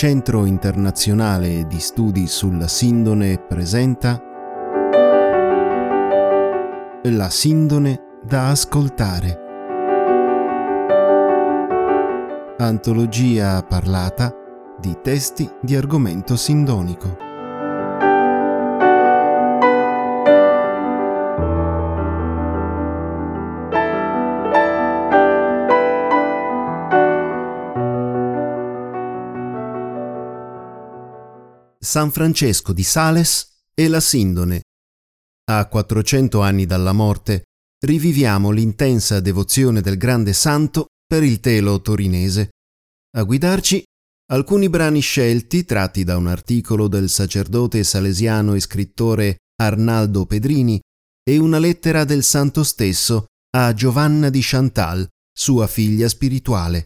Centro Internazionale di Studi sulla Sindone presenta La Sindone da ascoltare. Antologia parlata di testi di argomento sindonico. San Francesco di Sales e la Sindone. A 400 anni dalla morte riviviamo l'intensa devozione del grande santo per il telo torinese. A guidarci alcuni brani scelti tratti da un articolo del sacerdote salesiano e scrittore Arnaldo Pedrini e una lettera del santo stesso a Giovanna di Chantal, sua figlia spirituale.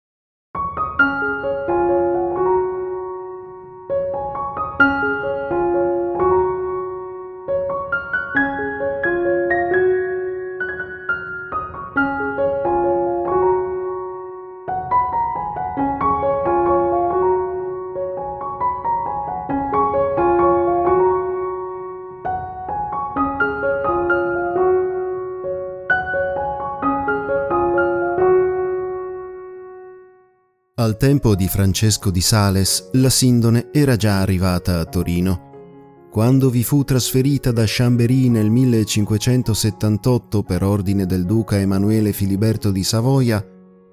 Al tempo di Francesco di Sales, la Sindone era già arrivata a Torino. Quando vi fu trasferita da Chambéry nel 1578 per ordine del duca Emanuele Filiberto di Savoia,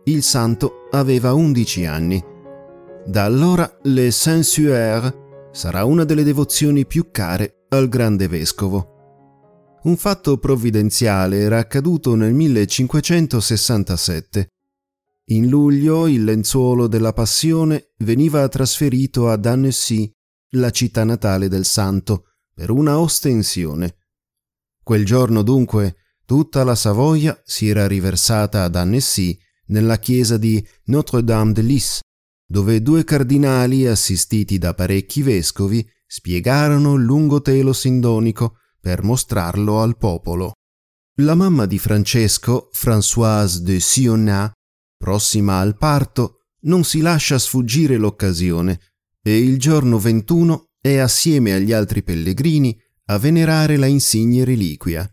il santo aveva 11 anni. Da allora le Saint-Suaire sarà una delle devozioni più care al grande vescovo. Un fatto provvidenziale era accaduto nel 1567 in luglio il lenzuolo della Passione veniva trasferito ad Annecy, la città natale del santo, per una ostensione. Quel giorno dunque tutta la Savoia si era riversata ad Annecy nella chiesa di Notre-Dame de Lys, dove due cardinali assistiti da parecchi vescovi spiegarono il lungo telo sindonico per mostrarlo al popolo. La mamma di Francesco, Françoise de Sionat, prossima al parto, non si lascia sfuggire l'occasione e il giorno 21 è assieme agli altri pellegrini a venerare la insigne reliquia.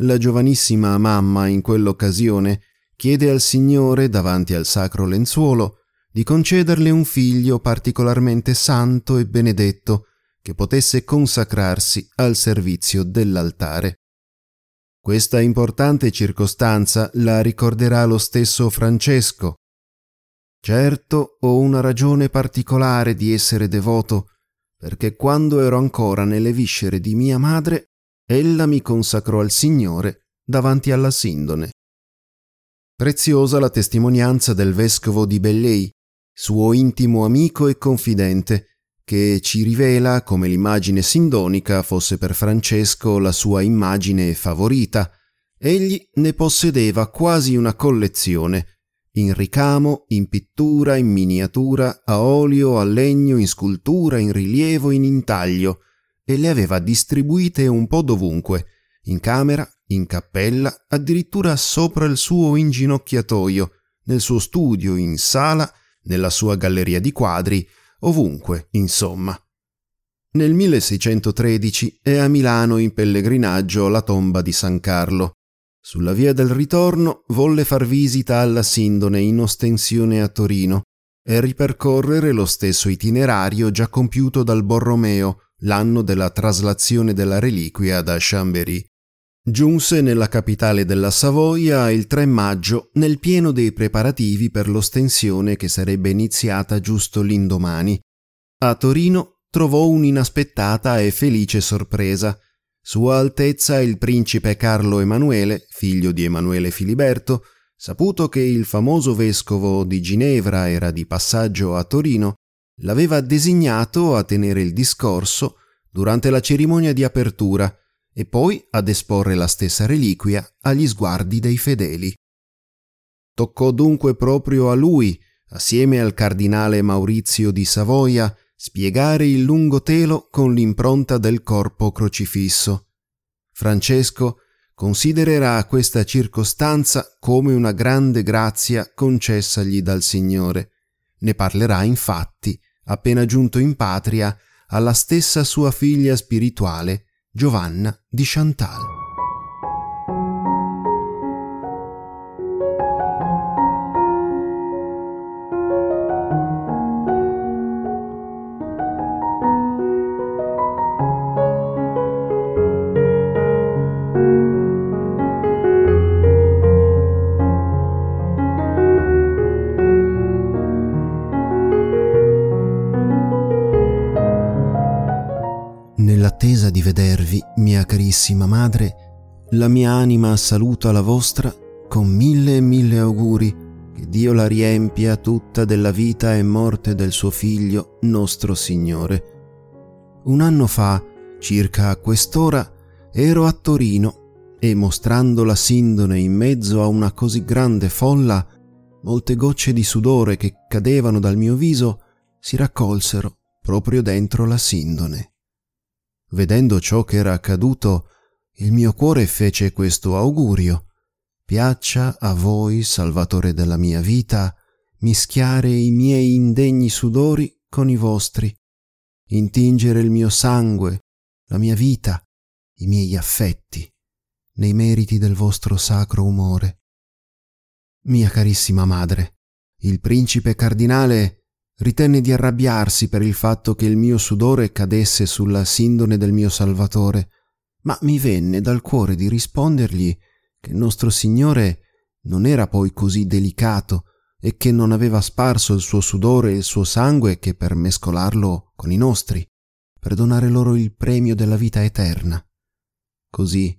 La giovanissima mamma in quell'occasione chiede al Signore davanti al sacro lenzuolo di concederle un figlio particolarmente santo e benedetto che potesse consacrarsi al servizio dell'altare. Questa importante circostanza la ricorderà lo stesso Francesco. Certo ho una ragione particolare di essere devoto, perché quando ero ancora nelle viscere di mia madre, ella mi consacrò al Signore davanti alla Sindone. Preziosa la testimonianza del vescovo di Bellei, suo intimo amico e confidente, che ci rivela come l'immagine sindonica fosse per Francesco la sua immagine favorita. Egli ne possedeva quasi una collezione, in ricamo, in pittura, in miniatura, a olio, a legno, in scultura, in rilievo, in intaglio, e le aveva distribuite un po' dovunque, in camera, in cappella, addirittura sopra il suo inginocchiatoio, nel suo studio, in sala, nella sua galleria di quadri, ovunque, insomma. Nel 1613 è a Milano in pellegrinaggio la tomba di San Carlo. Sulla via del ritorno volle far visita alla Sindone in ostensione a Torino e ripercorrere lo stesso itinerario già compiuto dal Borromeo l'anno della traslazione della reliquia da Chambéry. Giunse nella capitale della Savoia il 3 maggio nel pieno dei preparativi per l'ostensione che sarebbe iniziata giusto l'indomani. A Torino trovò un'inaspettata e felice sorpresa. Sua Altezza il principe Carlo Emanuele, figlio di Emanuele Filiberto, saputo che il famoso vescovo di Ginevra era di passaggio a Torino, l'aveva designato a tenere il discorso durante la cerimonia di apertura e poi ad esporre la stessa reliquia agli sguardi dei fedeli. Toccò dunque proprio a lui, assieme al cardinale Maurizio di Savoia, spiegare il lungo telo con l'impronta del corpo crocifisso. Francesco considererà questa circostanza come una grande grazia concessagli dal Signore. Ne parlerà infatti appena giunto in patria, alla stessa sua figlia spirituale, Giovanna di Chantal. Mia carissima madre, la mia anima saluta la vostra con mille e mille auguri, che Dio la riempia tutta della vita e morte del suo figlio, nostro Signore. Un anno fa, circa a quest'ora, ero a Torino e mostrando la sindone in mezzo a una così grande folla, molte gocce di sudore che cadevano dal mio viso si raccolsero proprio dentro la sindone. Vedendo ciò che era accaduto, il mio cuore fece questo augurio. Piaccia a voi, Salvatore della mia vita, mischiare i miei indegni sudori con i vostri, intingere il mio sangue, la mia vita, i miei affetti, nei meriti del vostro sacro umore. Mia carissima madre, il principe cardinale ritenne di arrabbiarsi per il fatto che il mio sudore cadesse sulla sindone del mio Salvatore, ma mi venne dal cuore di rispondergli che nostro Signore non era poi così delicato e che non aveva sparso il suo sudore e il suo sangue che per mescolarlo con i nostri, per donare loro il premio della vita eterna. Così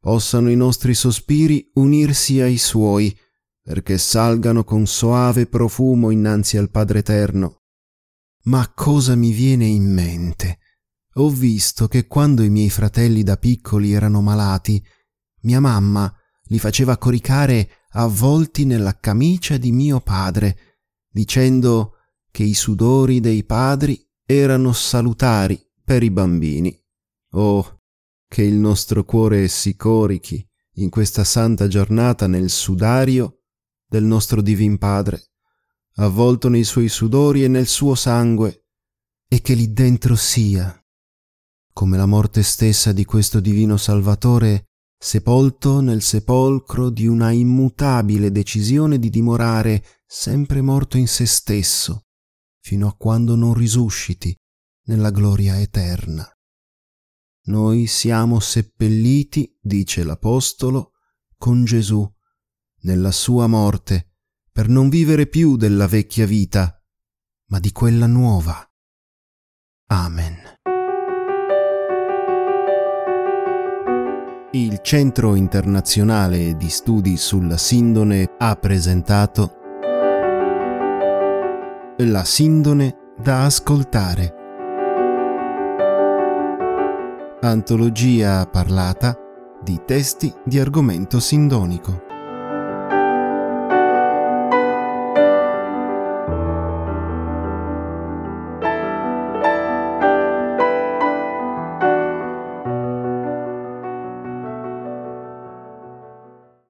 possano i nostri sospiri unirsi ai suoi perché salgano con soave profumo innanzi al Padre Eterno. Ma cosa mi viene in mente? Ho visto che quando i miei fratelli da piccoli erano malati, mia mamma li faceva coricare avvolti nella camicia di mio padre, dicendo che i sudori dei padri erano salutari per i bambini. Oh, che il nostro cuore si corichi in questa santa giornata nel sudario del nostro Divin Padre, avvolto nei suoi sudori e nel suo sangue, e che lì dentro sia, come la morte stessa di questo Divino Salvatore, sepolto nel sepolcro di una immutabile decisione di dimorare sempre morto in se stesso, fino a quando non risusciti nella gloria eterna. Noi siamo seppelliti, dice l'Apostolo, con Gesù nella sua morte, per non vivere più della vecchia vita, ma di quella nuova. Amen. Il Centro internazionale di studi sulla sindone ha presentato La sindone da ascoltare. Antologia parlata di testi di argomento sindonico.